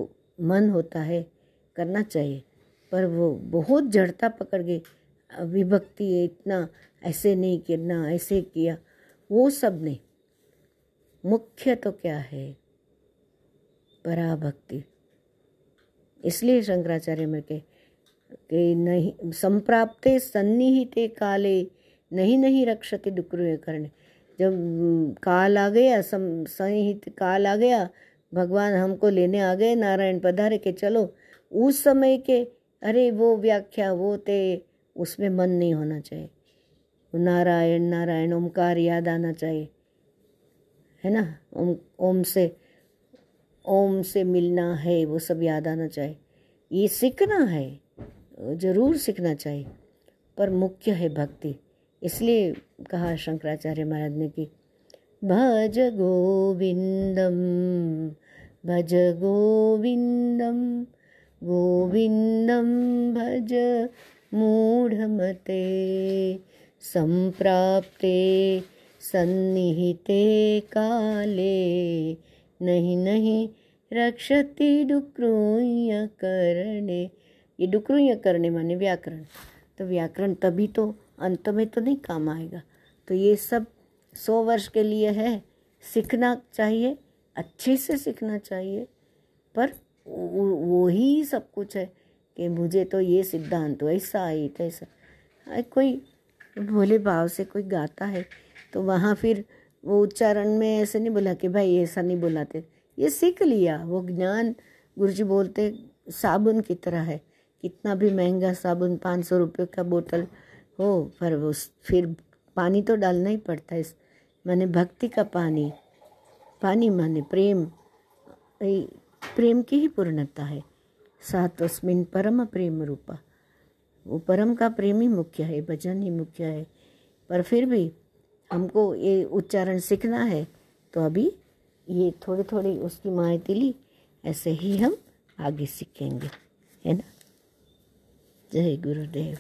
मन होता है करना चाहिए। पर वो बहुत जड़ता पकड़ अ, विभक्ति इतना ऐसे नहीं करना ऐसे किया वो सब नहीं। मुख्य तो क्या है? पराभक्ति। इसलिए शंकराचार्य में के कि नहीं, संप्राप्ते सन्निहिते काले, नहीं नहीं रक्षते डुक्रुय करने जब काल आ गया सम सन्निहित काल आ गया, भगवान हमको लेने आ गए, नारायण पधारे के चलो। उस समय के, अरे वो व्याख्या, वो ते उसमें मन नहीं होना चाहिए। नारायण नारायण ओमकार याद आना चाहिए। है ना? ओम ओम से ओम से मिलना है, वो सब याद आना चाहिए। ये सीखना है, ज़रूर सीखना चाहिए, पर मुख्य है भक्ति। इसलिए कहा शंकराचार्य महाराज ने कि, भज गोविंदम भज गोविंदम गोविंदम भज मूढ़मते, संप्राप्ते सन्निहिते काले नहीं नहीं, रक्षति डुक्रूय करणे। ये डुक्रूय करने माने व्याकरण। तो व्याकरण तभी तो अंत में तो नहीं काम आएगा। तो ये सब सौ वर्ष के लिए है, सीखना चाहिए, अच्छे से सीखना चाहिए, पर वो ही सब कुछ है कि मुझे तो ये सिद्धांत ऐसा है तैसा। कोई भोले भाव से कोई गाता है तो वहाँ फिर वो उच्चारण में ऐसे नहीं बोला कि भाई ऐसा नहीं बोलाते। ये सीख लिया, वो ज्ञान, गुरुजी बोलते, साबुन की तरह है। कितना भी महँगा साबुन, पाँच सौ रुपये का बोतल हो, पर वो फिर पानी तो डालना ही पड़ता है इस, माने भक्ति का पानी। पानी माने प्रेम। प्रेम की ही पूर्णता है। सातस्मिन परम प्रेम रूपा। वो परम का प्रेम ही मुख्य है, भजन ही मुख्य है। पर फिर भी हमको ये उच्चारण सीखना है तो अभी ये थोड़ी थोड़ी उसकी माहिती ली, ऐसे ही हम आगे सीखेंगे, है ना? जय गुरुदेव।